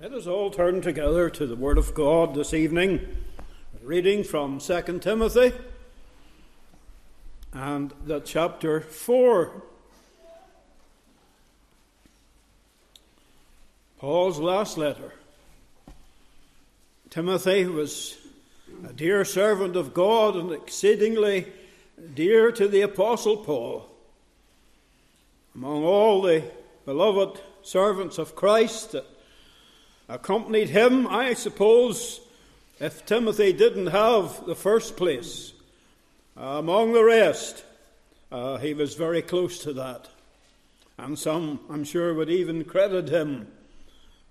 Let us all turn together to the Word of God this evening, reading from 2 Timothy and the chapter 4. Paul's last letter. Timothy was a dear servant of God and exceedingly dear to the Apostle Paul. Among all the beloved servants of Christ that accompanied him. I suppose if Timothy didn't have the first place among the rest, uh, he was very close to that. And some, I'm sure, would even credit him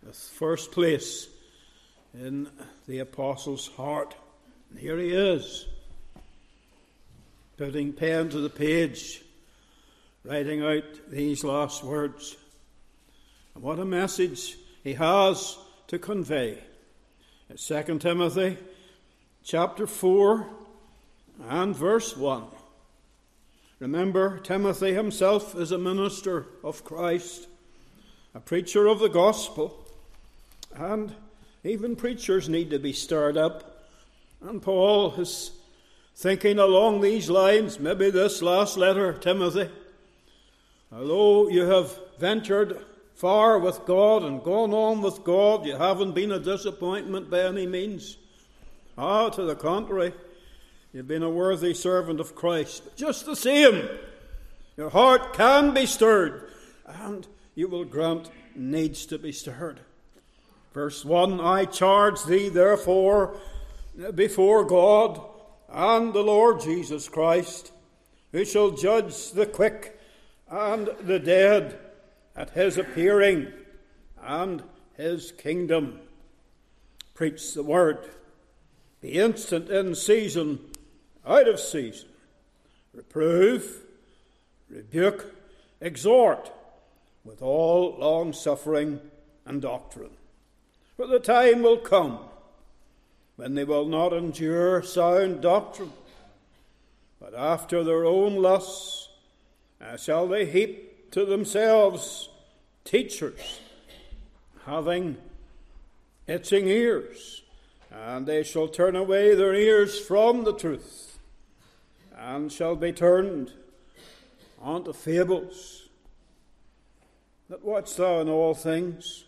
with first place in the apostle's heart. And here he is, putting pen to the page, writing out these last words. And what a message he has to convey. 2 Timothy chapter 4 and verse 1. Remember, Timothy himself is a minister of Christ, a preacher of the gospel, and even preachers need to be stirred up. And Paul is thinking along these lines, maybe this last letter, Timothy. Although you have ventured far with God and gone on with God. You haven't been a disappointment by any means. Ah, to the contrary, you've been a worthy servant of Christ. Just the same, your heart can be stirred, and you will grant needs to be stirred. Verse 1 I charge thee, therefore, before God and the Lord Jesus Christ, who shall judge the quick and the dead at his appearing and his kingdom. Preach the word. Be instant in season, out of season. Reprove, rebuke, exhort with all long suffering and doctrine. For the time will come when they will not endure sound doctrine, but after their own lusts uh, shall they heap to themselves teachers having itching ears, and they shall turn away their ears from the truth, and shall be turned unto fables. But watch thou in all things,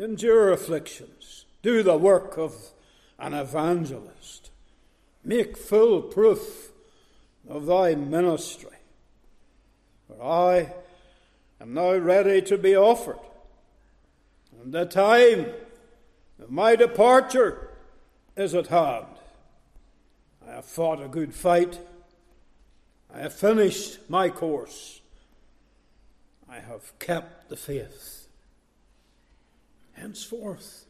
endure afflictions, do the work of an evangelist, make full proof of thy ministry. For I am now ready to be offered. And the time of my departure is at hand. I have fought a good fight. I have finished my course. I have kept the faith. Henceforth,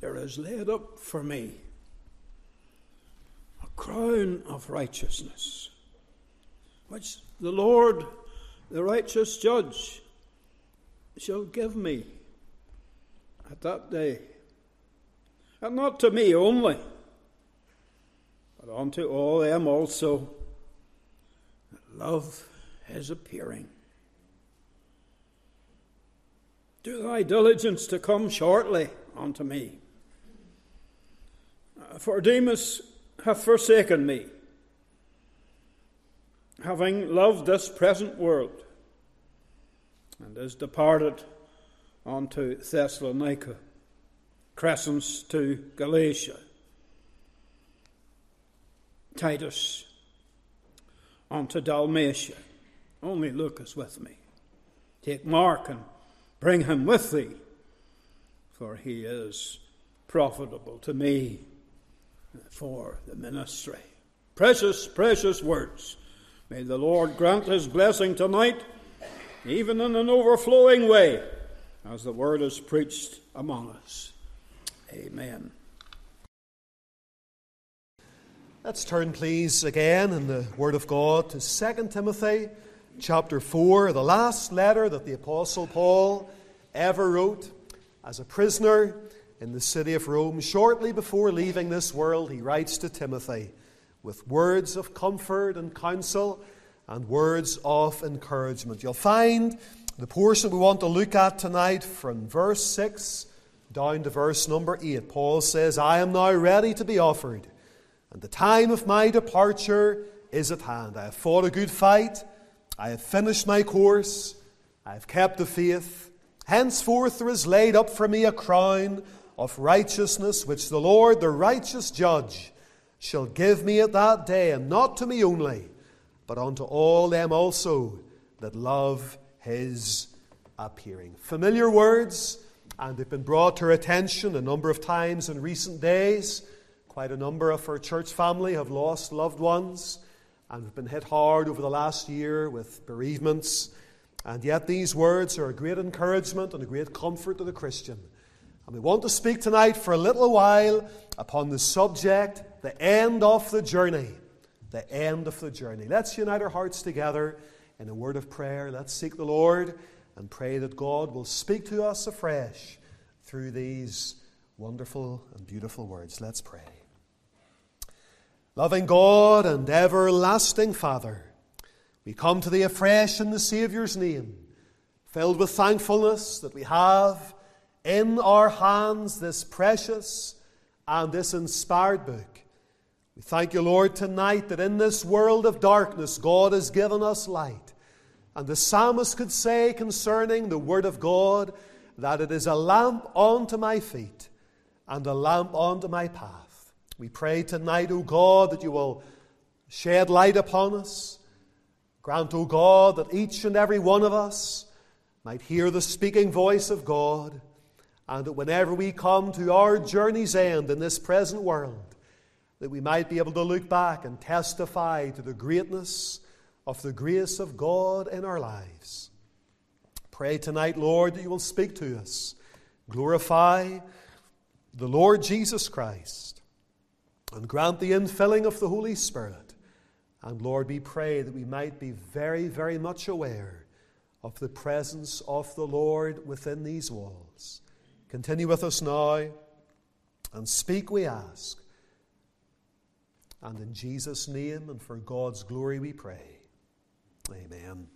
there is laid up for me a crown of righteousness, which the Lord the righteous judge shall give me at that day. And not to me only, but unto all them also that love his appearing. Do thy diligence to come shortly unto me. Uh, for Demas hath forsaken me having loved this present world, and is departed unto Thessalonica, Crescens to Galatia, Titus unto Dalmatia. Only Luke is with me. Take Mark and bring him with thee, for he is profitable to me for the ministry. Precious, precious words May the Lord grant his blessing tonight, even in an overflowing way, as the word is preached among us. Amen. Let's turn, please, again in the Word of God to 2 Timothy chapter 4, the last letter that the Apostle Paul ever wrote as a prisoner in the city of Rome. Shortly before leaving this world, he writes to Timothy with words of comfort and counsel and words of encouragement. You'll find the portion we want to look at tonight from verse 6 down to verse number 8. Paul says, I am now ready to be offered, and the time of my departure is at hand. I have fought a good fight, I have finished my course, I have kept the faith. Henceforth there is laid up for me a crown of righteousness, which the Lord, the righteous judge, shall give me at that day, and not to me only, but unto all them also that love his appearing. Familiar words, and they've been brought to our attention a number of times in recent days. Quite a number of our church family have lost loved ones and have been hit hard over the last year with bereavements. And yet, these words are a great encouragement and a great comfort to the Christian. And we want to speak tonight for a little while upon the subject, the end of the journey. The end of the journey. Let's unite our hearts together in a word of prayer. Let's seek the Lord and pray that God will speak to us afresh through these wonderful and beautiful words. Let's pray. Loving God and everlasting Father, we come to thee afresh in the Saviour's name, filled with thankfulness that we have in our hands this precious and this inspired book. We thank you, Lord, tonight that in this world of darkness, God has given us light. And the psalmist could say concerning the Word of God that it is a lamp unto my feet and a lamp unto my path. We pray tonight, O God, that you will shed light upon us. Grant, O God, that each and every one of us might hear the speaking voice of God and that whenever we come to our journey's end in this present world, that we might be able to look back and testify to the greatness of the grace of God in our lives. Pray tonight, Lord, that you will speak to us. Glorify the Lord Jesus Christ and grant the infilling of the Holy Spirit. And Lord, we pray that we might be very, very much aware of the presence of the Lord within these walls. Continue with us now and speak, we ask. And in Jesus' name and for God's glory we pray. Amen.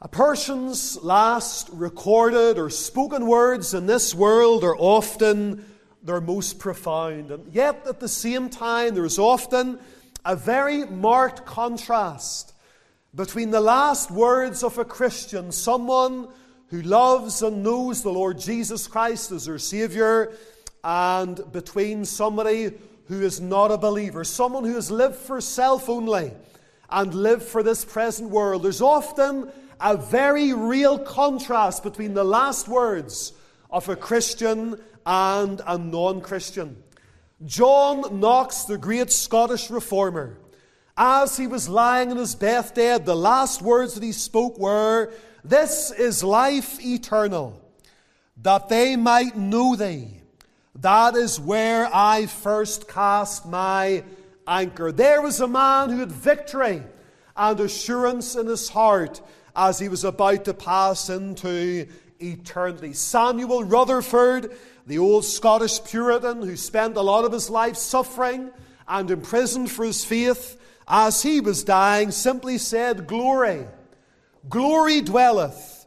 A person's last recorded or spoken words in this world are often their most profound. And yet, at the same time, there is often a very marked contrast between the last words of a Christian, someone who loves and knows the Lord Jesus Christ as their Savior, and between somebody who is not a believer, someone who has lived for self only and lived for this present world. There's often a very real contrast between the last words of a Christian and a non Christian. John Knox, the great Scottish reformer, as he was lying in his deathbed, the last words that he spoke were, this is life eternal, that they might know thee. That is where I first cast my anchor. There was a man who had victory and assurance in his heart as he was about to pass into eternity. Samuel Rutherford, the old Scottish Puritan who spent a lot of his life suffering and imprisoned for his faith, as he was dying, simply said, Glory Glory dwelleth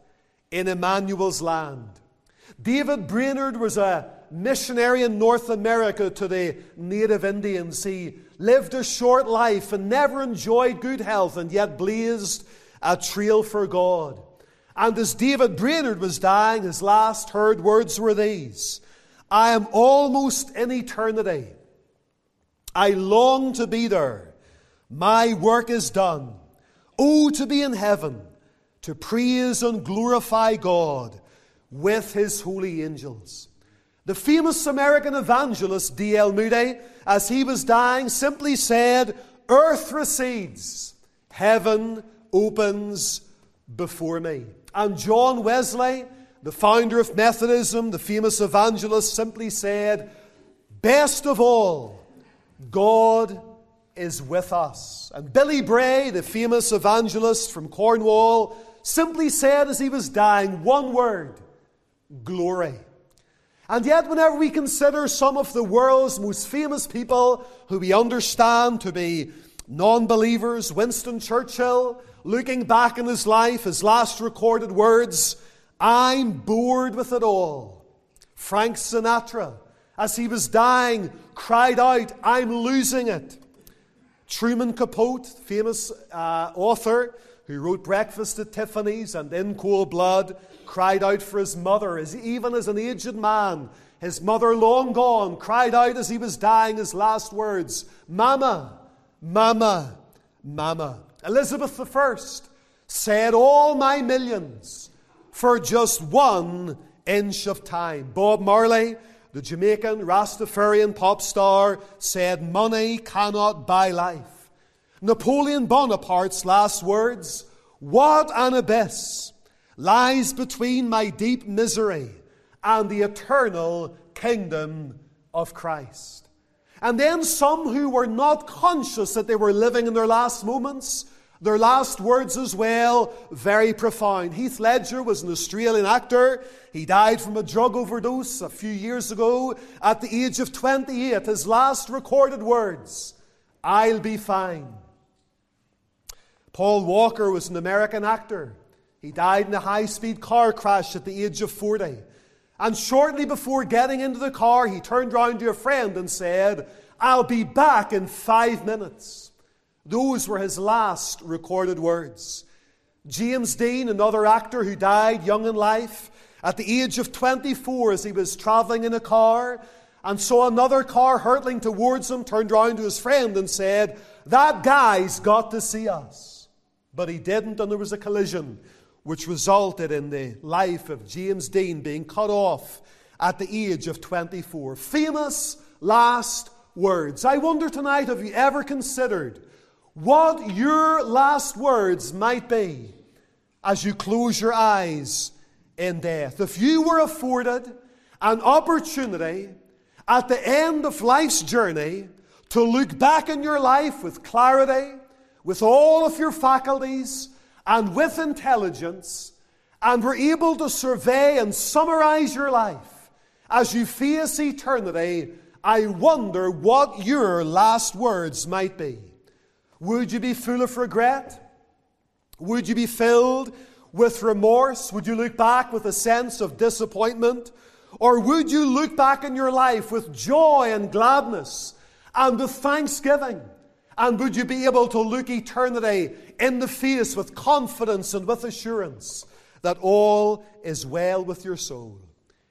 in Emmanuel's land. David Brainerd was a missionary in North America to the native Indians. He lived a short life and never enjoyed good health and yet blazed a trail for God. And as David Brainerd was dying, his last heard words were these I am almost in eternity. I long to be there. My work is done. Oh, to be in heaven to praise and glorify God with his holy angels. The famous American evangelist D.L. Moody, as he was dying, simply said, Earth recedes, heaven opens before me. And John Wesley, the founder of Methodism, the famous evangelist, simply said, Best of all, God is with us. And Billy Bray, the famous evangelist from Cornwall, simply said as he was dying one word glory. And yet, whenever we consider some of the world's most famous people who we understand to be non believers, Winston Churchill, looking back in his life, his last recorded words, I'm bored with it all. Frank Sinatra, as he was dying, cried out, I'm losing it. Truman Capote, famous uh, author who wrote Breakfast at Tiffany's and In Cold Blood, cried out for his mother, as even as an aged man, his mother long gone, cried out as he was dying his last words, Mama, Mama, Mama. Elizabeth I said, All my millions for just one inch of time. Bob Marley, the Jamaican Rastafarian pop star, said, Money cannot buy life. Napoleon Bonaparte's last words, What an abyss lies between my deep misery and the eternal kingdom of Christ. And then some who were not conscious that they were living in their last moments their last words as well, very profound. Heath Ledger was an Australian actor. He died from a drug overdose a few years ago at the age of 28. His last recorded words, I'll be fine. Paul Walker was an American actor. He died in a high speed car crash at the age of 40. And shortly before getting into the car, he turned round to a friend and said, I'll be back in five minutes. Those were his last recorded words. James Dean, another actor who died young in life, at the age of 24, as he was traveling in a car and saw another car hurtling towards him, turned round to his friend and said, That guy's got to see us. But he didn't, and there was a collision which resulted in the life of James Dean being cut off at the age of 24. Famous last words. I wonder tonight, have you ever considered what your last words might be as you close your eyes in death. If you were afforded an opportunity at the end of life's journey to look back in your life with clarity, with all of your faculties, and with intelligence, and were able to survey and summarize your life as you face eternity, I wonder what your last words might be. Would you be full of regret? Would you be filled with remorse? Would you look back with a sense of disappointment? Or would you look back in your life with joy and gladness and with thanksgiving? And would you be able to look eternity in the face with confidence and with assurance that all is well with your soul?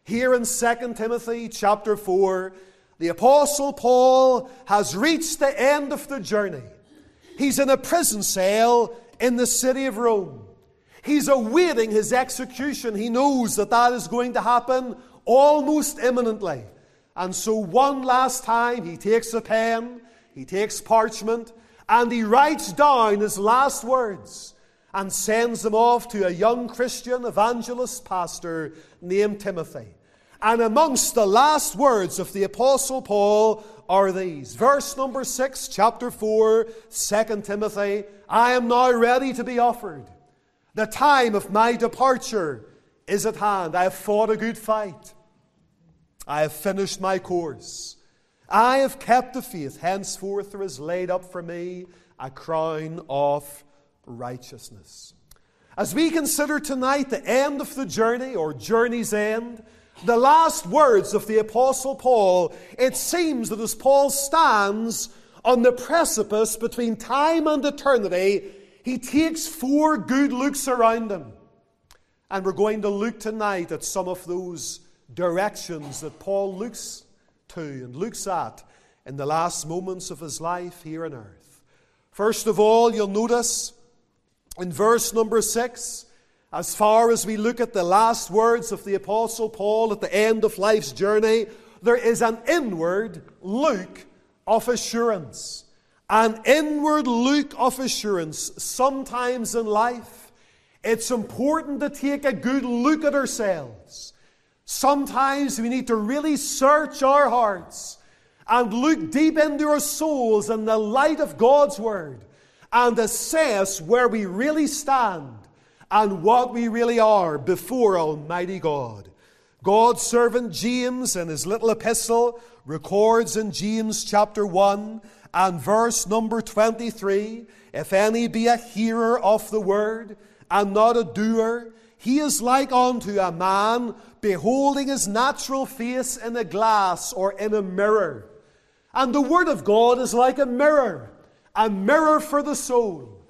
Here in 2 Timothy chapter 4, the Apostle Paul has reached the end of the journey. He's in a prison cell in the city of Rome. He's awaiting his execution. He knows that that is going to happen almost imminently. And so, one last time, he takes a pen, he takes parchment, and he writes down his last words and sends them off to a young Christian evangelist pastor named Timothy. And amongst the last words of the Apostle Paul are these. Verse number 6, chapter 4, 2 Timothy I am now ready to be offered. The time of my departure is at hand. I have fought a good fight. I have finished my course. I have kept the faith. Henceforth there is laid up for me a crown of righteousness. As we consider tonight the end of the journey or journey's end, the last words of the Apostle Paul, it seems that as Paul stands on the precipice between time and eternity, he takes four good looks around him. And we're going to look tonight at some of those directions that Paul looks to and looks at in the last moments of his life here on earth. First of all, you'll notice in verse number six, as far as we look at the last words of the Apostle Paul at the end of life's journey, there is an inward look of assurance. An inward look of assurance. Sometimes in life, it's important to take a good look at ourselves. Sometimes we need to really search our hearts and look deep into our souls in the light of God's Word and assess where we really stand and what we really are before Almighty God. God's servant James, in his little epistle, records in James chapter 1 and verse number 23 If any be a hearer of the word and not a doer, he is like unto a man beholding his natural face in a glass or in a mirror. And the Word of God is like a mirror, a mirror for the soul.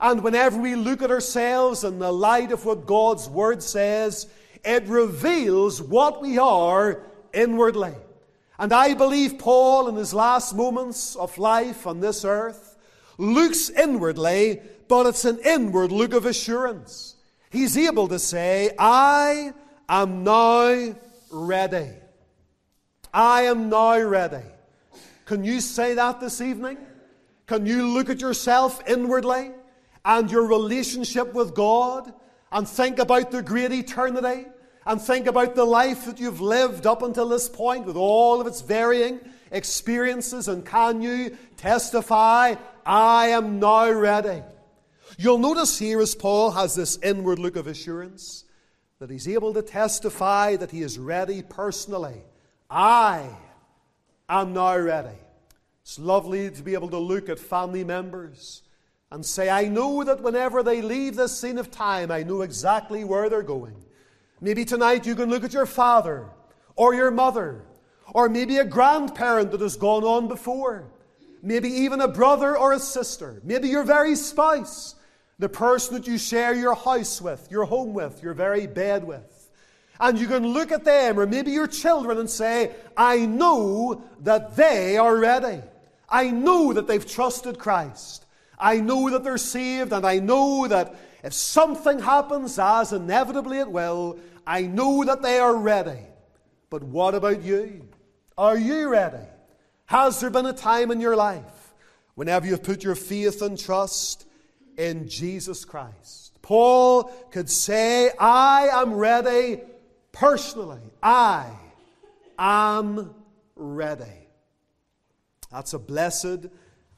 And whenever we look at ourselves in the light of what God's Word says, it reveals what we are inwardly. And I believe Paul, in his last moments of life on this earth, looks inwardly, but it's an inward look of assurance. He's able to say, I am now ready. I am now ready. Can you say that this evening? Can you look at yourself inwardly and your relationship with God and think about the great eternity and think about the life that you've lived up until this point with all of its varying experiences and can you testify, I am now ready? You'll notice here as Paul has this inward look of assurance that he's able to testify that he is ready personally. I am now ready. It's lovely to be able to look at family members and say, I know that whenever they leave this scene of time, I know exactly where they're going. Maybe tonight you can look at your father or your mother or maybe a grandparent that has gone on before. Maybe even a brother or a sister. Maybe your very spouse the person that you share your house with, your home with, your very bed with. And you can look at them, or maybe your children, and say, I know that they are ready. I know that they've trusted Christ. I know that they're saved, and I know that if something happens, as inevitably it will, I know that they are ready. But what about you? Are you ready? Has there been a time in your life whenever you've put your faith and trust in Jesus Christ. Paul could say, I am ready personally. I am ready. That's a blessed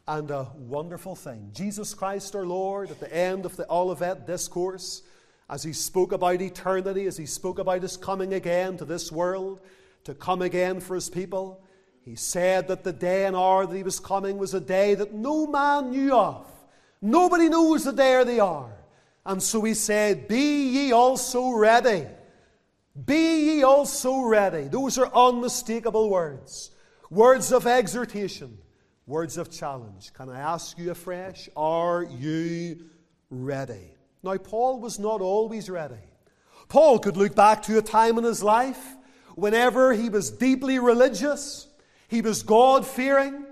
and a wonderful thing. Jesus Christ our Lord, at the end of the Olivet discourse, as he spoke about eternity, as he spoke about his coming again to this world, to come again for his people, he said that the day and hour that he was coming was a day that no man knew of. Nobody knows that there they are. And so he said, Be ye also ready. Be ye also ready. Those are unmistakable words. Words of exhortation, words of challenge. Can I ask you afresh, are you ready? Now, Paul was not always ready. Paul could look back to a time in his life whenever he was deeply religious, he was God fearing,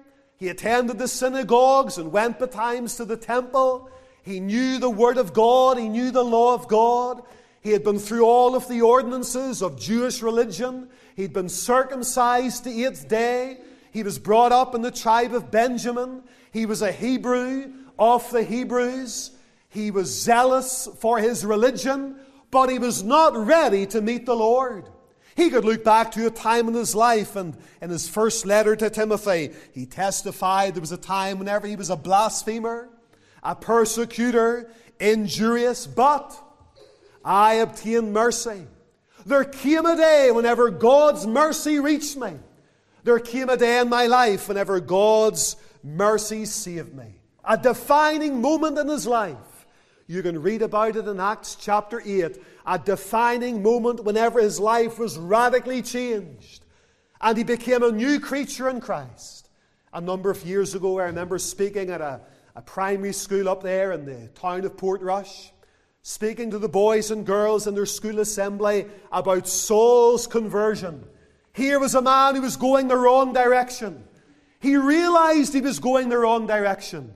he attended the synagogues and went betimes to the temple. He knew the Word of God, he knew the law of God. He had been through all of the ordinances of Jewish religion. He'd been circumcised the eighth day. He was brought up in the tribe of Benjamin. He was a Hebrew of the Hebrews. He was zealous for his religion, but he was not ready to meet the Lord. He could look back to a time in his life, and in his first letter to Timothy, he testified there was a time whenever he was a blasphemer, a persecutor, injurious, but I obtained mercy. There came a day whenever God's mercy reached me. There came a day in my life whenever God's mercy saved me. A defining moment in his life. You can read about it in Acts chapter 8 a defining moment whenever his life was radically changed and he became a new creature in Christ. A number of years ago, I remember speaking at a, a primary school up there in the town of Portrush, speaking to the boys and girls in their school assembly about Saul's conversion. Here was a man who was going the wrong direction. He realized he was going the wrong direction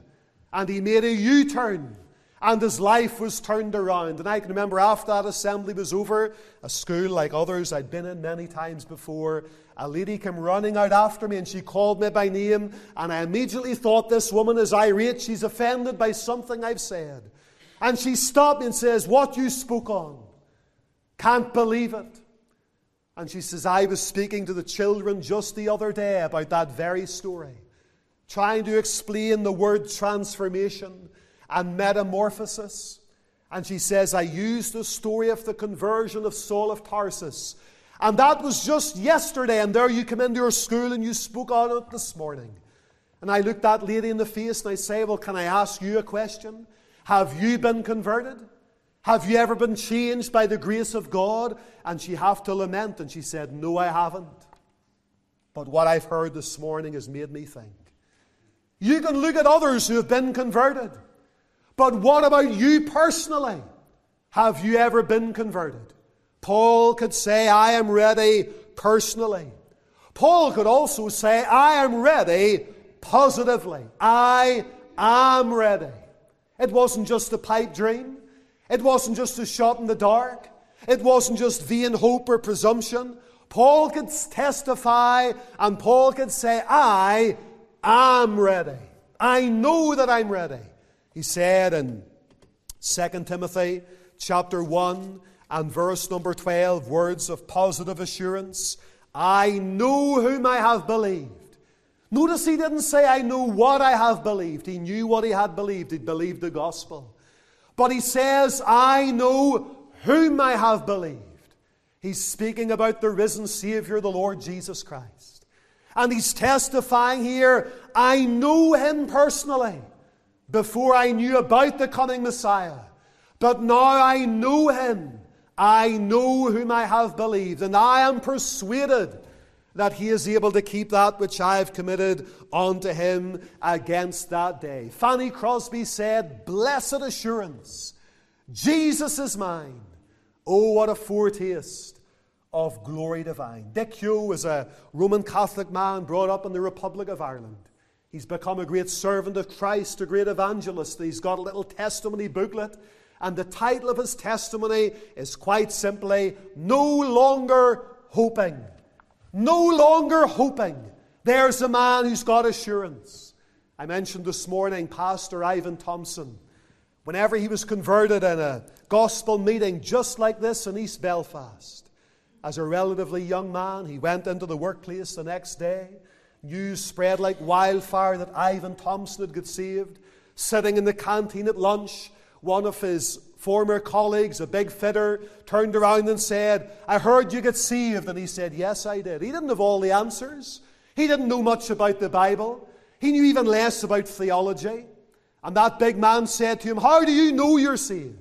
and he made a U turn and his life was turned around. And I can remember after that assembly was over, a school like others I'd been in many times before, a lady came running out after me and she called me by name. And I immediately thought, this woman is irate. She's offended by something I've said. And she stopped me and says, What you spoke on. Can't believe it. And she says, I was speaking to the children just the other day about that very story, trying to explain the word transformation and metamorphosis. And she says, I used the story of the conversion of Saul of Tarsus And that was just yesterday, and there you come into your school and you spoke on it this morning. And I looked that lady in the face and I say, Well, can I ask you a question? Have you been converted? Have you ever been changed by the grace of God? And she have to lament, and she said, No, I haven't. But what I've heard this morning has made me think. You can look at others who have been converted. But what about you personally? Have you ever been converted? Paul could say, I am ready personally. Paul could also say, I am ready positively. I am ready. It wasn't just a pipe dream. It wasn't just a shot in the dark. It wasn't just vain hope or presumption. Paul could testify and Paul could say, I am ready. I know that I'm ready. He said in 2 Timothy chapter 1 and verse number 12, words of positive assurance. I know whom I have believed. Notice he didn't say, I know what I have believed. He knew what he had believed. He'd believed the gospel. But he says, I know whom I have believed. He's speaking about the risen Savior, the Lord Jesus Christ. And he's testifying here, I know him personally before I knew about the coming Messiah. But now I know him. I know whom I have believed, and I am persuaded that he is able to keep that which I have committed unto him against that day. Fanny Crosby said, Blessed assurance, Jesus is mine. Oh, what a foretaste of glory divine. Dick Hugh was a Roman Catholic man brought up in the Republic of Ireland. He's become a great servant of Christ, a great evangelist. He's got a little testimony booklet, and the title of his testimony is quite simply No Longer Hoping. No longer hoping. There's a man who's got assurance. I mentioned this morning Pastor Ivan Thompson. Whenever he was converted in a gospel meeting just like this in East Belfast, as a relatively young man, he went into the workplace the next day. News spread like wildfire that Ivan Thompson had got saved. Sitting in the canteen at lunch, one of his former colleagues, a big fitter, turned around and said, I heard you get saved. And he said, Yes, I did. He didn't have all the answers. He didn't know much about the Bible. He knew even less about theology. And that big man said to him, How do you know you're saved?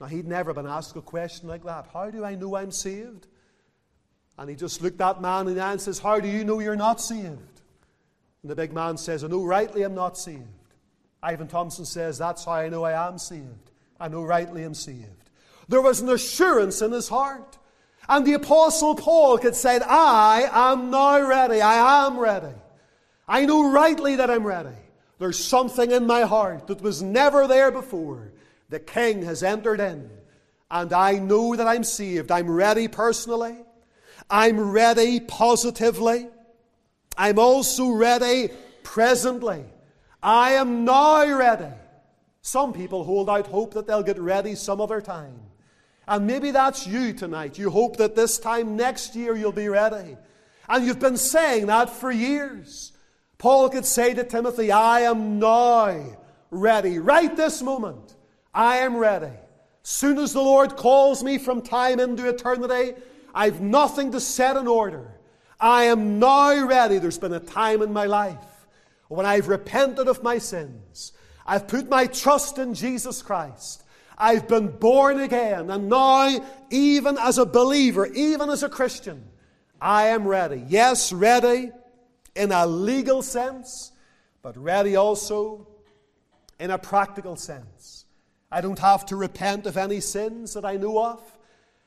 Now, he'd never been asked a question like that. How do I know I'm saved? And he just looked at that man in the eye and says, How do you know you're not saved? And the big man says, I know rightly I'm not saved. Ivan Thompson says, That's how I know I am saved. I know rightly I'm saved. There was an assurance in his heart. And the Apostle Paul could say, I am now ready. I am ready. I know rightly that I'm ready. There's something in my heart that was never there before. The King has entered in. And I know that I'm saved. I'm ready personally. I'm ready positively. I'm also ready presently. I am now ready. Some people hold out hope that they'll get ready some other time. And maybe that's you tonight. You hope that this time next year you'll be ready. And you've been saying that for years. Paul could say to Timothy, I am now ready. Right this moment, I am ready. Soon as the Lord calls me from time into eternity, I've nothing to set in order. I am now ready. There's been a time in my life when I've repented of my sins. I've put my trust in Jesus Christ. I've been born again. And now, even as a believer, even as a Christian, I am ready. Yes, ready in a legal sense, but ready also in a practical sense. I don't have to repent of any sins that I know of.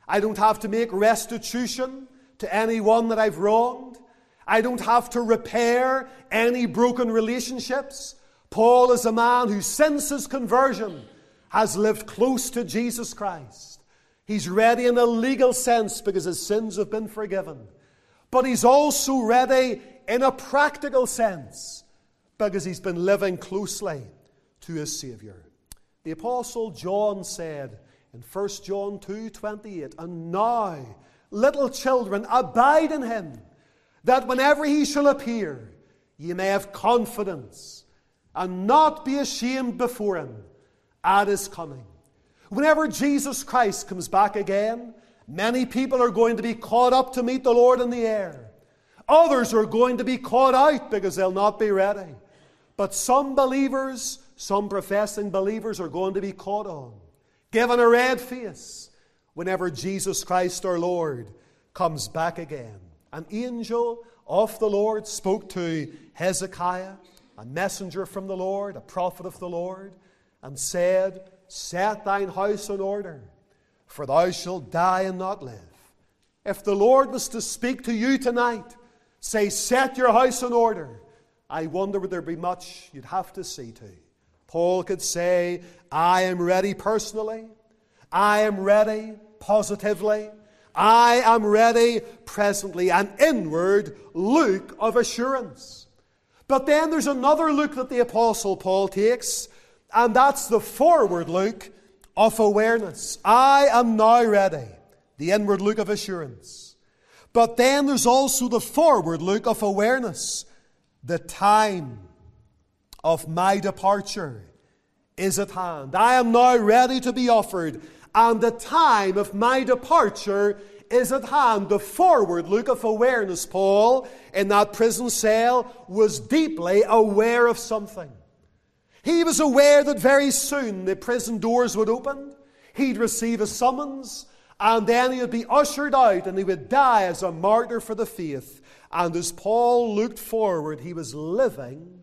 I don't have to make restitution to anyone that I've wronged. I don't have to repair any broken relationships. Paul is a man who, since his conversion, has lived close to Jesus Christ. He's ready in a legal sense because his sins have been forgiven. But he's also ready in a practical sense because he's been living closely to his Savior. The Apostle John said in 1 John 2 28, And now, little children, abide in him, that whenever he shall appear, ye may have confidence and not be ashamed before Him at His coming. Whenever Jesus Christ comes back again, Many people are going to be caught up to meet the Lord in the air. Others are going to be caught out because they'll not be ready. But some believers, some professing believers, are going to be caught on, given a red face whenever Jesus Christ our Lord comes back again. An angel of the Lord spoke to Hezekiah, a messenger from the Lord, a prophet of the Lord, and said, Set thine house in order, for thou shalt die and not live. If the Lord was to speak to you tonight, say, Set your house in order. I wonder would there be much you'd have to see to. Paul could say, I am ready personally. I am ready positively. I am ready presently. An inward look of assurance. But then there's another look that the Apostle Paul takes, and that's the forward look of awareness. I am now ready. The inward look of assurance. But then there's also the forward look of awareness. The time of my departure is at hand. I am now ready to be offered, and the time of my departure is at hand. The forward look of awareness, Paul, in that prison cell, was deeply aware of something. He was aware that very soon the prison doors would open, he'd receive a summons, and then he would be ushered out and he would die as a martyr for the faith. And as Paul looked forward, he was living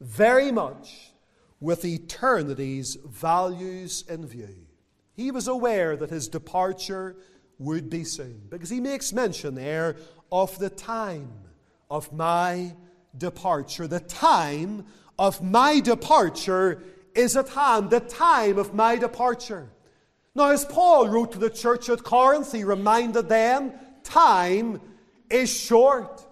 very much with eternity's values in view. He was aware that his departure would be soon, because he makes mention there of the time of my departure. The time of my departure is at hand. The time of my departure. Now, as Paul wrote to the church at Corinth, he reminded them time is short.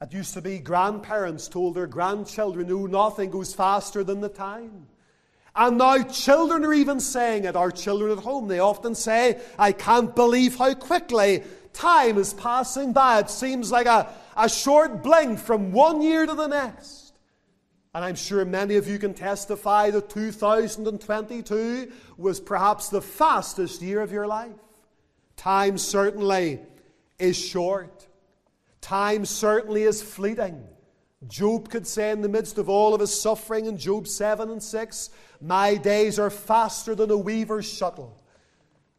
It used to be grandparents told their grandchildren, "No, nothing goes faster than the time. And now children are even saying it. Our children at home, they often say, I can't believe how quickly time is passing by. It seems like a, a short blink from one year to the next. And I'm sure many of you can testify that 2022 was perhaps the fastest year of your life. Time certainly is short. Time certainly is fleeting. Job could say in the midst of all of his suffering in Job 7 and 6, My days are faster than a weaver's shuttle.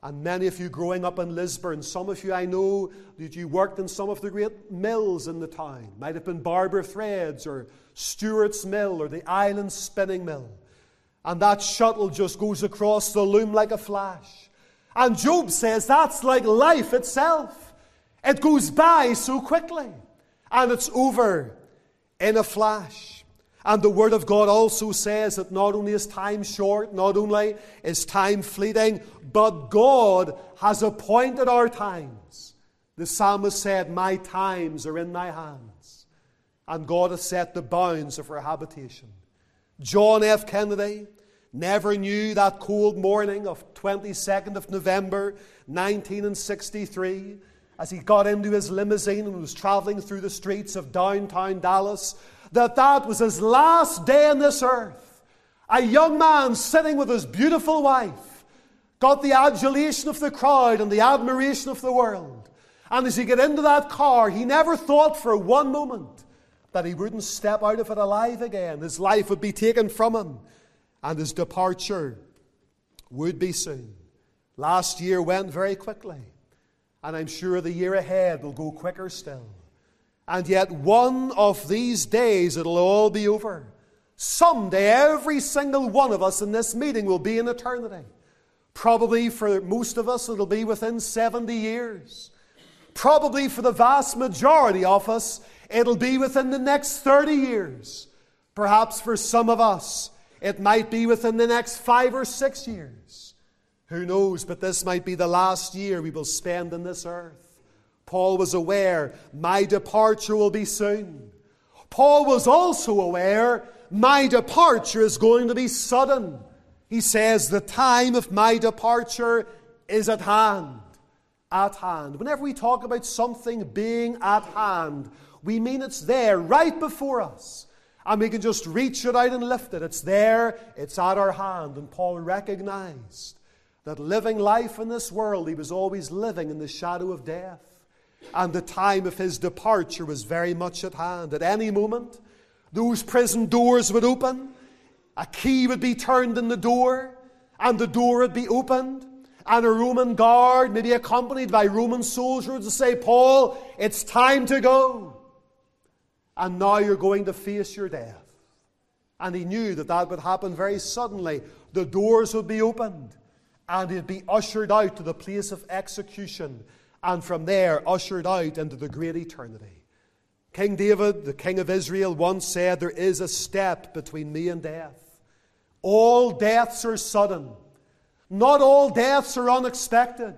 And many of you growing up in Lisburn, some of you I know that you worked in some of the great mills in the town. Might have been Barbour Threads or Stewart's Mill or the Island Spinning Mill. And that shuttle just goes across the loom like a flash. And Job says that's like life itself. It goes by so quickly. And it's over in a flash. And the Word of God also says that not only is time short, not only is time fleeting, but God has appointed our times. The psalmist said, My times are in thy hands. And God has set the bounds of our habitation. John F. Kennedy never knew that cold morning of 22nd of November 1963 as he got into his limousine and was traveling through the streets of downtown Dallas, that that was his last day on this earth. A young man sitting with his beautiful wife got the adulation of the crowd and the admiration of the world. And as he got into that car, he never thought for one moment that he wouldn't step out of it alive again. His life would be taken from him, and his departure would be soon. Last year went very quickly. And I'm sure the year ahead will go quicker still. And yet, one of these days, it'll all be over. Someday, every single one of us in this meeting will be in eternity. Probably for most of us, it'll be within 70 years. Probably for the vast majority of us, it'll be within the next 30 years. Perhaps for some of us, it might be within the next five or six years. Who knows, but this might be the last year we will spend on this earth. Paul was aware my departure will be soon. Paul was also aware my departure is going to be sudden. He says, The time of my departure is at hand. At hand. Whenever we talk about something being at hand, we mean it's there, right before us. And we can just reach it out and lift it. It's there, it's at our hand. And Paul recognized that living life in this world, he was always living in the shadow of death. And the time of his departure was very much at hand. At any moment, those prison doors would open, a key would be turned in the door, and the door would be opened. And a Roman guard, maybe accompanied by Roman soldiers, would say, Paul, it's time to go. And now you're going to face your death. And he knew that that would happen very suddenly. The doors would be opened, and he'd be ushered out to the place of execution, and from there ushered out into the great eternity. King David, the king of Israel, once said, There is a step between me and death. All deaths are sudden. Not all deaths are unexpected.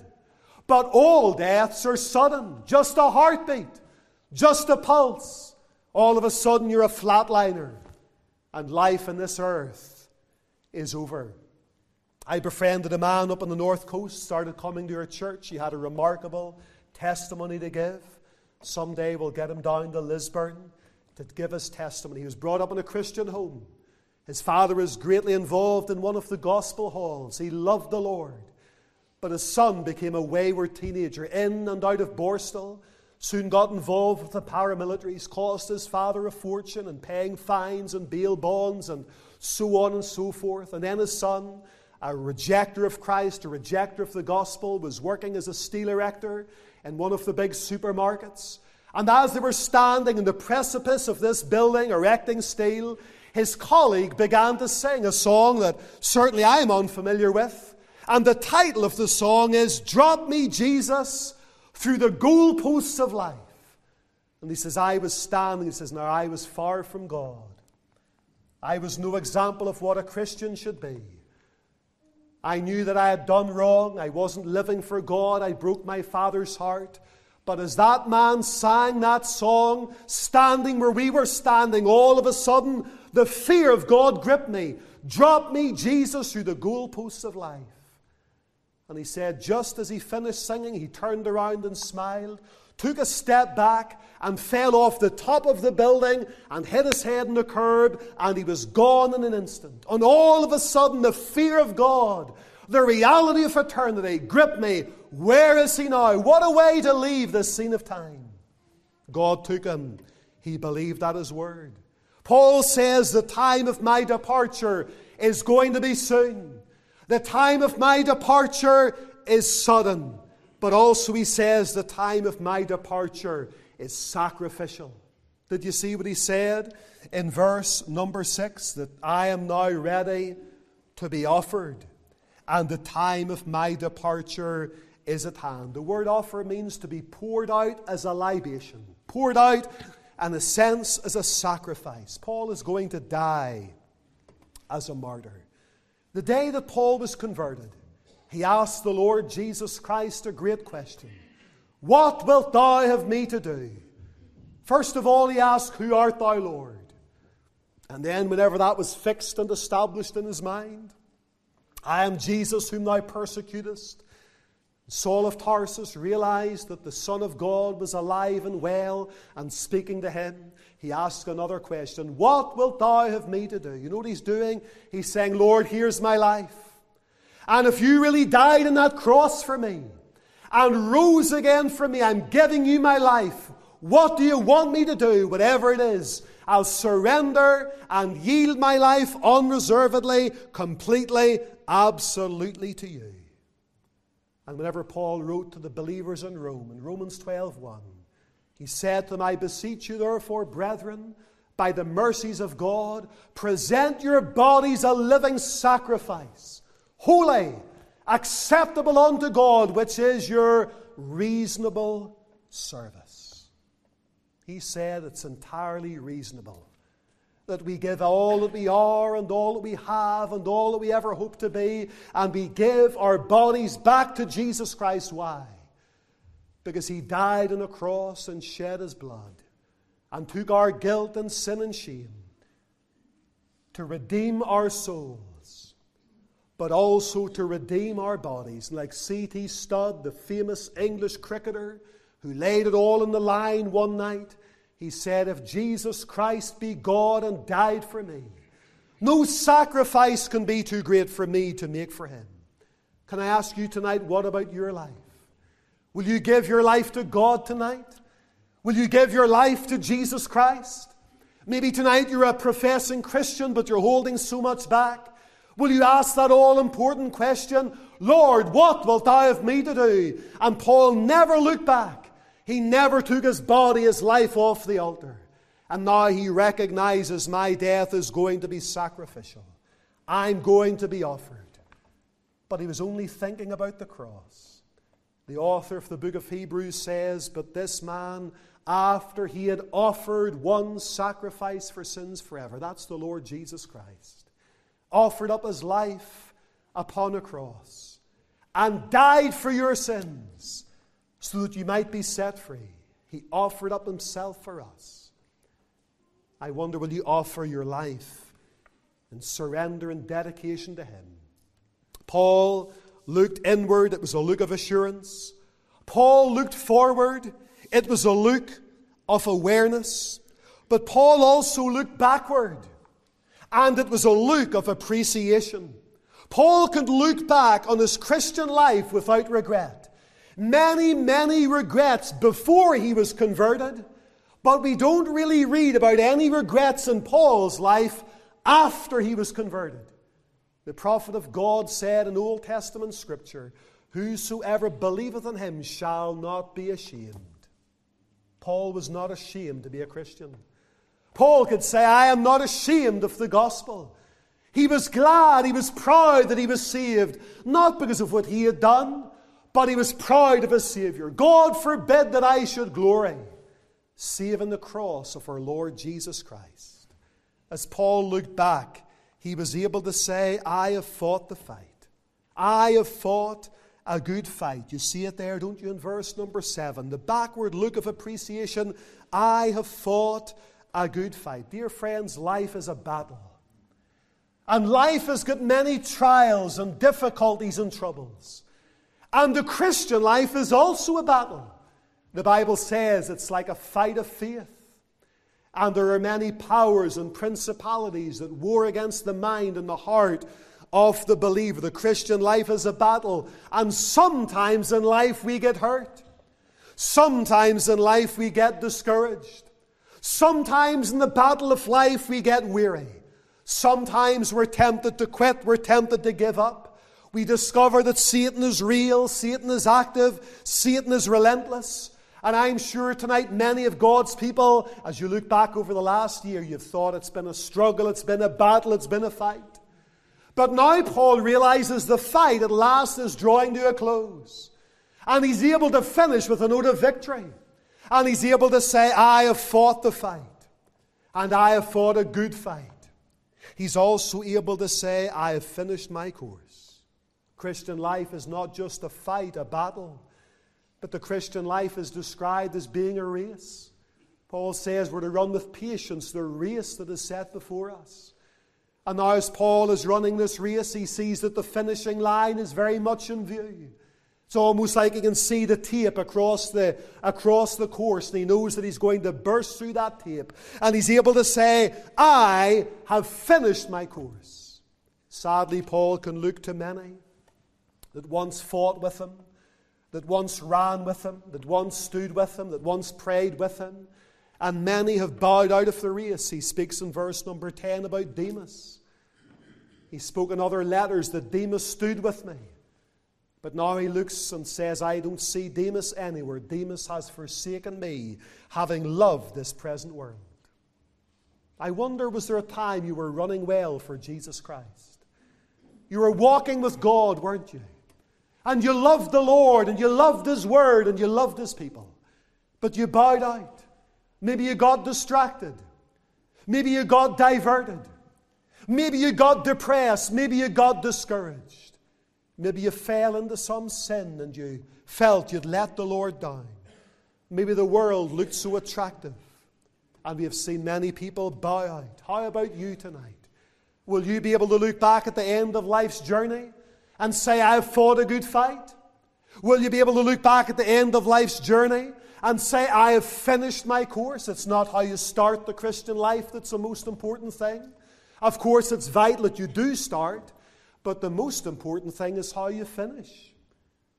But all deaths are sudden. Just a heartbeat, just a pulse. All of a sudden, you're a flatliner, and life in this earth is over. I befriended a man up on the north coast, started coming to our church. He had a remarkable testimony to give. Someday we'll get him down to Lisburn to give his testimony. He was brought up in a Christian home. His father was greatly involved in one of the gospel halls. He loved the Lord. But his son became a wayward teenager, in and out of Borstal, soon got involved with the paramilitaries, cost his father a fortune and paying fines and bail bonds and so on and so forth. And then his son a rejecter of Christ, a rejecter of the gospel, was working as a steel erector in one of the big supermarkets. And as they were standing in the precipice of this building, erecting steel, his colleague began to sing a song that certainly I'm unfamiliar with. And the title of the song is Drop Me, Jesus, Through the Goalposts of Life. And he says, I was standing, he says, Now I was far from God. I was no example of what a Christian should be. I knew that I had done wrong. I wasn't living for God. I broke my father's heart. But as that man sang that song, standing where we were standing, all of a sudden the fear of God gripped me. Drop me, Jesus, through the goalposts of life. And he said, just as he finished singing, he turned around and smiled, took a step back, and fell off the top of the building and hit his head on the curb, and he was gone in an instant. And all of a sudden, the fear of God, the reality of eternity gripped me. Where is he now? What a way to leave this scene of time. God took him. He believed at his word. Paul says, The time of my departure is going to be soon. The time of my departure is sudden. But also, he says, The time of my departure is sacrificial. Did you see what he said in verse number six? That I am now ready to be offered, and the time of my departure is at hand. The word offer means to be poured out as a libation, poured out, in a sense, as a sacrifice. Paul is going to die as a martyr. The day that Paul was converted, he asked the Lord Jesus Christ a great question what wilt thou have me to do? First of all, he asked, Who art thou, Lord? And then, whenever that was fixed and established in his mind, I am Jesus whom thou persecutest. Saul of Tarsus realized that the Son of God was alive and well and speaking to him. He asked another question What wilt thou have me to do? You know what he's doing? He's saying, Lord, here's my life. And if you really died on that cross for me, and rose again for me. I'm giving you my life. What do you want me to do? Whatever it is, I'll surrender and yield my life unreservedly, completely, absolutely to you. And whenever Paul wrote to the believers in Rome, in Romans 12:1, he said to them, I beseech you, therefore, brethren, by the mercies of God, present your bodies a living sacrifice, holy acceptable unto God, which is your reasonable service. He said it's entirely reasonable that we give all that we are and all that we have and all that we ever hope to be, and we give our bodies back to Jesus Christ. Why? Because He died on a cross and shed His blood and took our guilt and sin and shame to redeem our soul but also to redeem our bodies. Like C.T. Studd, the famous English cricketer who laid it all on the line one night, he said, If Jesus Christ be God and died for me, no sacrifice can be too great for me to make for him. Can I ask you tonight, what about your life? Will you give your life to God tonight? Will you give your life to Jesus Christ? Maybe tonight you're a professing Christian, but you're holding so much back. Will you ask that all important question, Lord, what wilt thou have me to do? And Paul never looked back. He never took his body, his life off the altar. And now he recognizes my death is going to be sacrificial. I'm going to be offered. But he was only thinking about the cross. The author of the book of Hebrews says, But this man, after he had offered one sacrifice for sins forever, that's the Lord Jesus Christ, offered up his life upon a cross and died for your sins so that you might be set free. He offered up himself for us. I wonder, will you offer your life in surrender and dedication to him? Paul looked inward, it was a look of assurance. Paul looked forward, it was a look of awareness. But Paul also looked backward, and it was a look of appreciation. Paul could look back on his Christian life without regret many, many regrets before he was converted, but we don't really read about any regrets in Paul's life after he was converted. The prophet of God said in Old Testament scripture, Whosoever believeth in him shall not be ashamed. Paul was not ashamed to be a Christian. Paul could say, I am not ashamed of the gospel. He was glad, he was proud that he was saved, not because of what he had done, but he was proud of his Savior. God forbid that I should glory, save in the cross of our Lord Jesus Christ. As Paul looked back, he was able to say, I have fought the fight. I have fought a good fight. You see it there, don't you, in verse number seven? The backward look of appreciation. I have fought a good fight. Dear friends, life is a battle. And life has got many trials and difficulties and troubles. And the Christian life is also a battle. The Bible says it's like a fight of faith. And there are many powers and principalities that war against the mind and the heart of the believer. The Christian life is a battle. And sometimes in life we get hurt. Sometimes in life we get discouraged. Sometimes in the battle of life we get weary. Sometimes we're tempted to quit, we're tempted to give up we discover that Satan is real, Satan is active, Satan is relentless. And I'm sure tonight many of God's people, as you look back over the last year, you've thought it's been a struggle, it's been a battle, it's been a fight. But now Paul realizes the fight at last is drawing to a close. And he's able to finish with a note of victory. And he's able to say, I have fought the fight. And I have fought a good fight. He's also able to say, I have finished my course. Christian life is not just a fight, a battle, but the Christian life is described as being a race. Paul says we're to run with patience the race that is set before us. And now, as Paul is running this race, he sees that the finishing line is very much in view. It's almost like he can see the tape across the, across the course, and he knows that he's going to burst through that tape. And he's able to say, I have finished my course. Sadly, Paul can look to many that once fought with him, that once ran with him, that once stood with him, that once prayed with him. And many have bowed out of the race. He speaks in verse number 10 about Demas. He spoke in other letters that Demas stood with me. But now he looks and says, I don't see Demas anywhere. Demas has forsaken me, having loved this present world. I wonder, was there a time you were running well for Jesus Christ? You were walking with God, weren't you? And you loved the Lord and you loved His Word and you loved His people. But you bowed out. Maybe you got distracted. Maybe you got diverted. Maybe you got depressed. Maybe you got discouraged. Maybe you fell into some sin and you felt you'd let the Lord down. Maybe the world looked so attractive. And we have seen many people bow out. How about you tonight? Will you be able to look back at the end of life's journey and say, I have fought a good fight? Will you be able to look back at the end of life's journey and say, I have finished my course? It's not how you start the Christian life that's the most important thing. Of course, it's vital that you do start, But the most important thing is how you finish.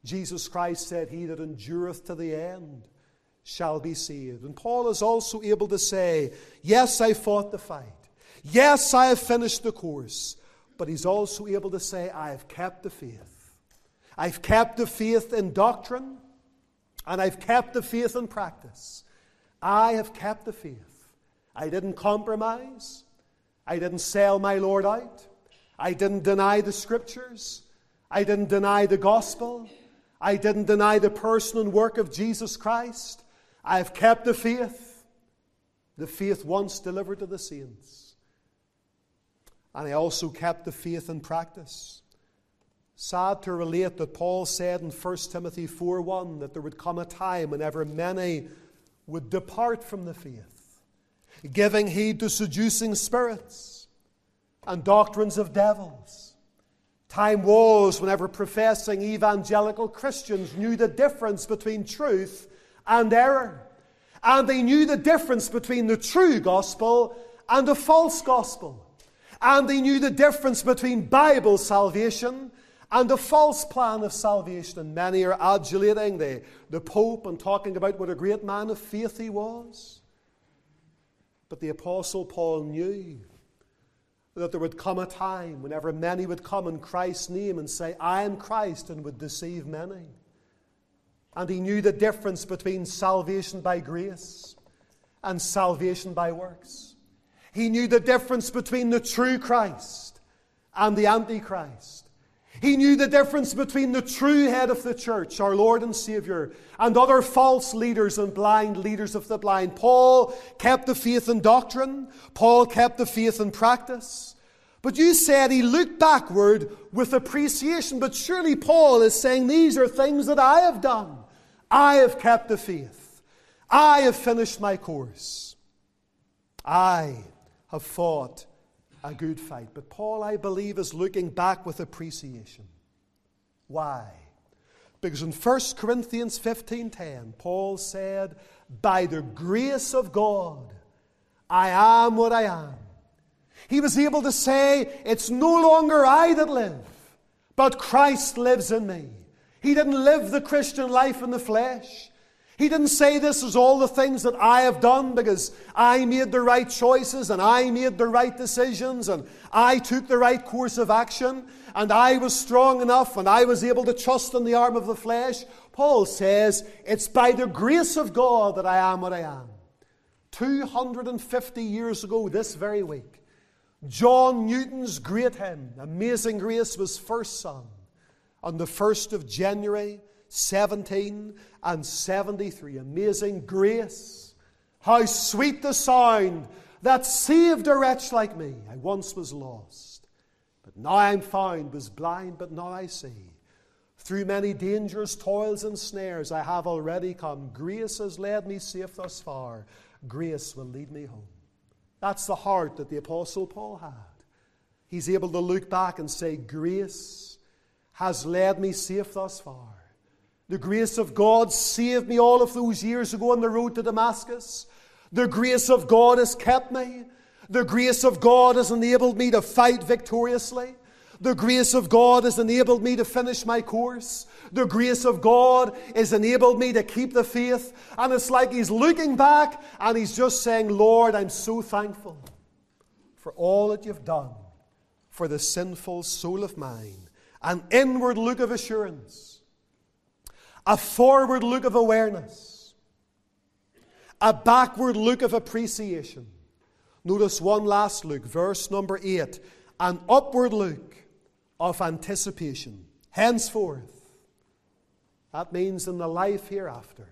Jesus Christ said, He that endureth to the end shall be saved. And Paul is also able to say, Yes, I fought the fight. Yes, I have finished the course. But he's also able to say, I have kept the faith. I've kept the faith in doctrine, and I've kept the faith in practice. I have kept the faith. I didn't compromise. I didn't sell my Lord out. I didn't deny the scriptures. I didn't deny the gospel. I didn't deny the person and work of Jesus Christ. I have kept the faith, the faith once delivered to the saints. And I also kept the faith in practice. Sad to relate that Paul said in 1 Timothy 4 1 that there would come a time whenever many would depart from the faith, giving heed to seducing spirits and doctrines of devils. Time was whenever professing evangelical Christians knew the difference between truth and error. And they knew the difference between the true gospel and the false gospel. And they knew the difference between Bible salvation and a false plan of salvation. And many are adulating the, the Pope and talking about what a great man of faith he was. But the Apostle Paul knew that there would come a time whenever many would come in Christ's name and say, I am Christ, and would deceive many. And he knew the difference between salvation by grace and salvation by works. He knew the difference between the true Christ and the Antichrist. He knew the difference between the true head of the church, our Lord and Savior, and other false leaders and blind leaders of the blind. Paul kept the faith in doctrine, Paul kept the faith in practice. But you said he looked backward with appreciation. But surely Paul is saying, These are things that I have done. I have kept the faith. I have finished my course. I have fought a good fight. But Paul, I believe, is looking back with appreciation. Why? Because in 1 Corinthians 15:10, Paul said, "By the grace of God, I am what I am." He was able to say, "It's no longer I that live, but Christ lives in me." He didn't live the Christian life in the flesh. He didn't say this is all the things that I have done because I made the right choices and I made the right decisions and I took the right course of action and I was strong enough and I was able to trust in the arm of the flesh. Paul says, It's by the grace of God that I am what I am. 250 years ago, this very week, John Newton's great hymn, Amazing Grace, was first sung on the 1st of January 17 and 73. Amazing grace. How sweet the sound that saved a wretch like me. I once was lost, but now I'm found, was blind, but now I see. Through many dangers, toils, and snares, I have already come. Grace has led me safe thus far. Grace will lead me home. That's the heart that the Apostle Paul had. He's able to look back and say, Grace has led me safe thus far. The grace of God saved me all of those years ago on the road to Damascus. The grace of God has kept me. The grace of God has enabled me to fight victoriously. The grace of God has enabled me to finish my course. The grace of God has enabled me to keep the faith. And it's like he's looking back and he's just saying, Lord, I'm so thankful for all that you've done for the sinful soul of mine an inward look of assurance, a forward look of awareness, a backward look of appreciation. Notice one last look, verse number 8 an upward look of anticipation. Henceforth, that means in the life hereafter.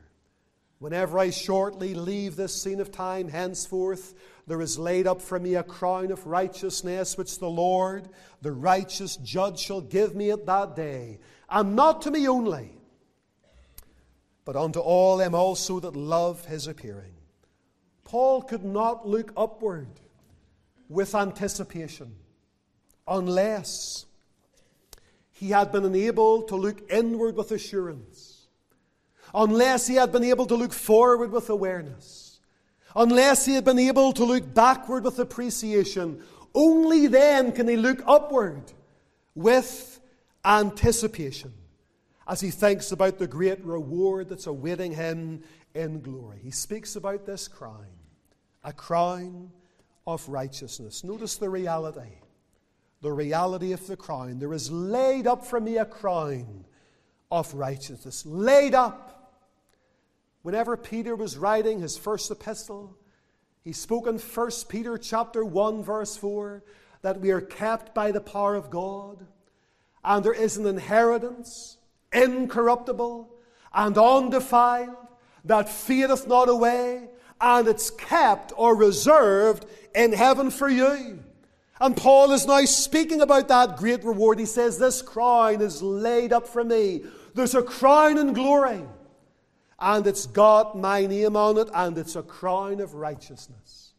Whenever I shortly leave this scene of time, henceforth, there is laid up for me a crown of righteousness, which the Lord, the righteous judge, shall give me at that day, and not to me only, but unto all them also that love his appearing. Paul could not look upward with anticipation unless he had been enabled to look inward with assurance, unless he had been able to look forward with awareness Unless he had been able to look backward with appreciation, only then can he look upward with anticipation as he thinks about the great reward that's awaiting him in glory. He speaks about this crown, a crown of righteousness. Notice the reality. The reality of the crown. There is laid up for me a crown of righteousness. Laid up. Whenever Peter was writing his first epistle, he spoke in 1 Peter chapter 1 verse 4 that we are kept by the power of God and there is an inheritance incorruptible and undefiled that fadeth not away and it's kept or reserved in heaven for you. And Paul is now speaking about that great reward. He says, This crown is laid up for me. There's a crown in glory and it's got my name on it, and it's a crown of righteousness.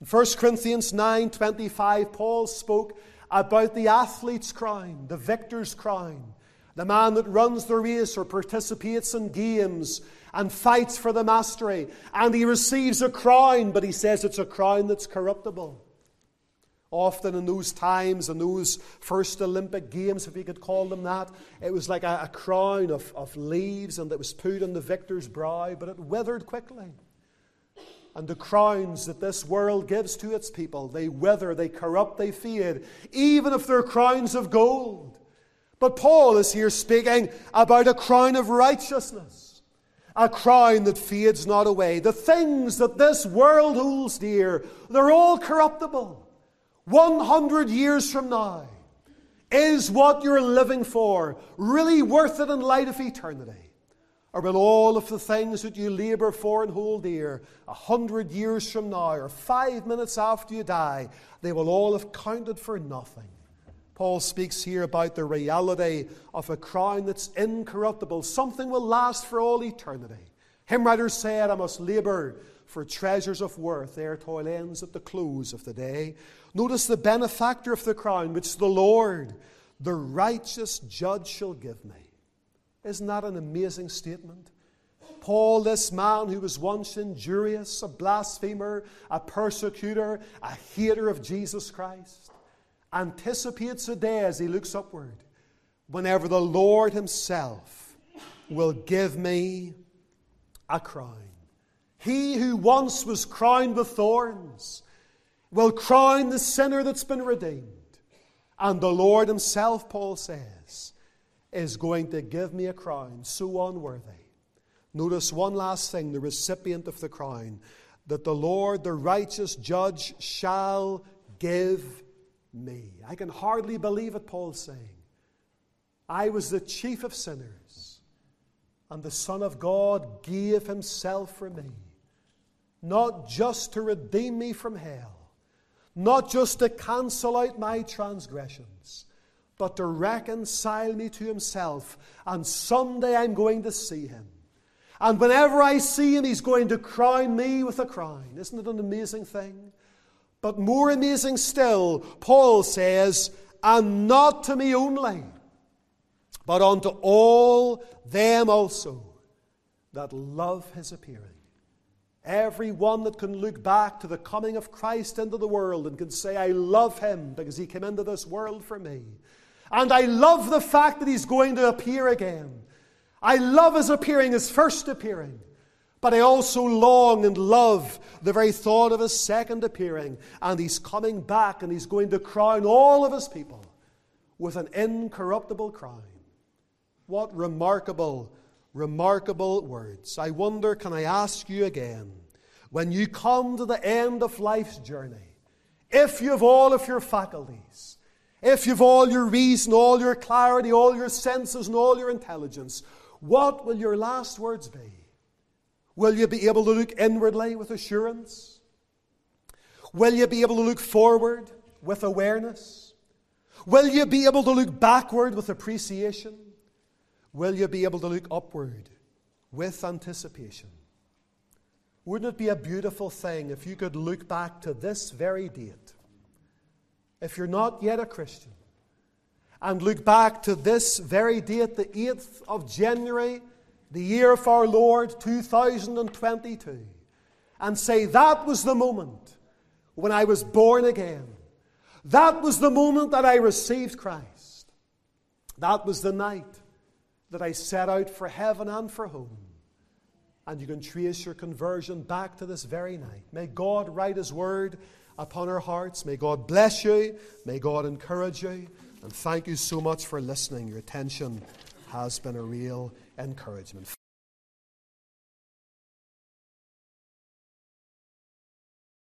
In 1 Corinthians 9 25, Paul spoke about the athlete's crown, the victor's crown, the man that runs the race or participates in games and fights for the mastery, and he receives a crown, but he says it's a crown that's corruptible. Often in those times, in those first Olympic Games, if you could call them that, it was like a, a crown of, of leaves and it was put on the victor's brow, but it withered quickly. And the crowns that this world gives to its people, they wither, they corrupt, they fade, even if they're crowns of gold. But Paul is here speaking about a crown of righteousness, a crown that fades not away. The things that this world holds dear, they're all corruptible. 100 years from now, is what you're living for really worth it in light of eternity? Or will all of the things that you labour for and hold dear, a hundred years from now, or five minutes after you die, they will all have counted for nothing? Paul speaks here about the reality of a crown that's incorruptible. Something will last for all eternity. Hymn writer said, I must labour for treasures of worth ere toil ends at the close of the day. Notice the benefactor of the crown, which the Lord, the righteous judge, shall give me. Isn't that an amazing statement? Paul, this man who was once injurious, a blasphemer, a persecutor, a hater of Jesus Christ, anticipates a day as he looks upward whenever the Lord Himself will give me a crown. He who once was crowned with thorns will crown the sinner that's been redeemed. And the Lord Himself, Paul says, is going to give me a crown so unworthy. Notice one last thing the recipient of the crown that the Lord, the righteous judge, shall give me. I can hardly believe it, Paul's saying. I was the chief of sinners, and the Son of God gave Himself for me, not just to redeem me from hell not just to cancel out my transgressions, but to reconcile me to Himself. And someday I'm going to see Him. And whenever I see Him, He's going to crown me with a crown. Isn't it an amazing thing? But more amazing still, Paul says, and not to me only, but unto all them also that love His appearing. Everyone that can look back to the coming of Christ into the world and can say, I love him because he came into this world for me. And I love the fact that he's going to appear again. I love his appearing, his first appearing. But I also long and love the very thought of his second appearing. And he's coming back and he's going to crown all of his people with an incorruptible crown. What remarkable remarkable words. I wonder, can I ask you again, when you come to the end of life's journey, if you have all of your faculties, if you've all your reason, all your clarity, all your senses, and all your intelligence, what will your last words be? Will you be able to look inwardly with assurance? Will you be able to look forward with awareness? Will you be able to look backward with appreciation? Will you be able to look upward with anticipation? Wouldn't it be a beautiful thing if you could look back to this very date? If you're not yet a Christian, and look back to this very date, the 8th of January, the year of our Lord 2022, and say, That was the moment when I was born again. That was the moment that I received Christ. That was the night that I set out for heaven and for home. And you can trace your conversion back to this very night. May God write His word upon our hearts. May God bless you. May God encourage you. And thank you so much for listening. Your attention has been a real encouragement.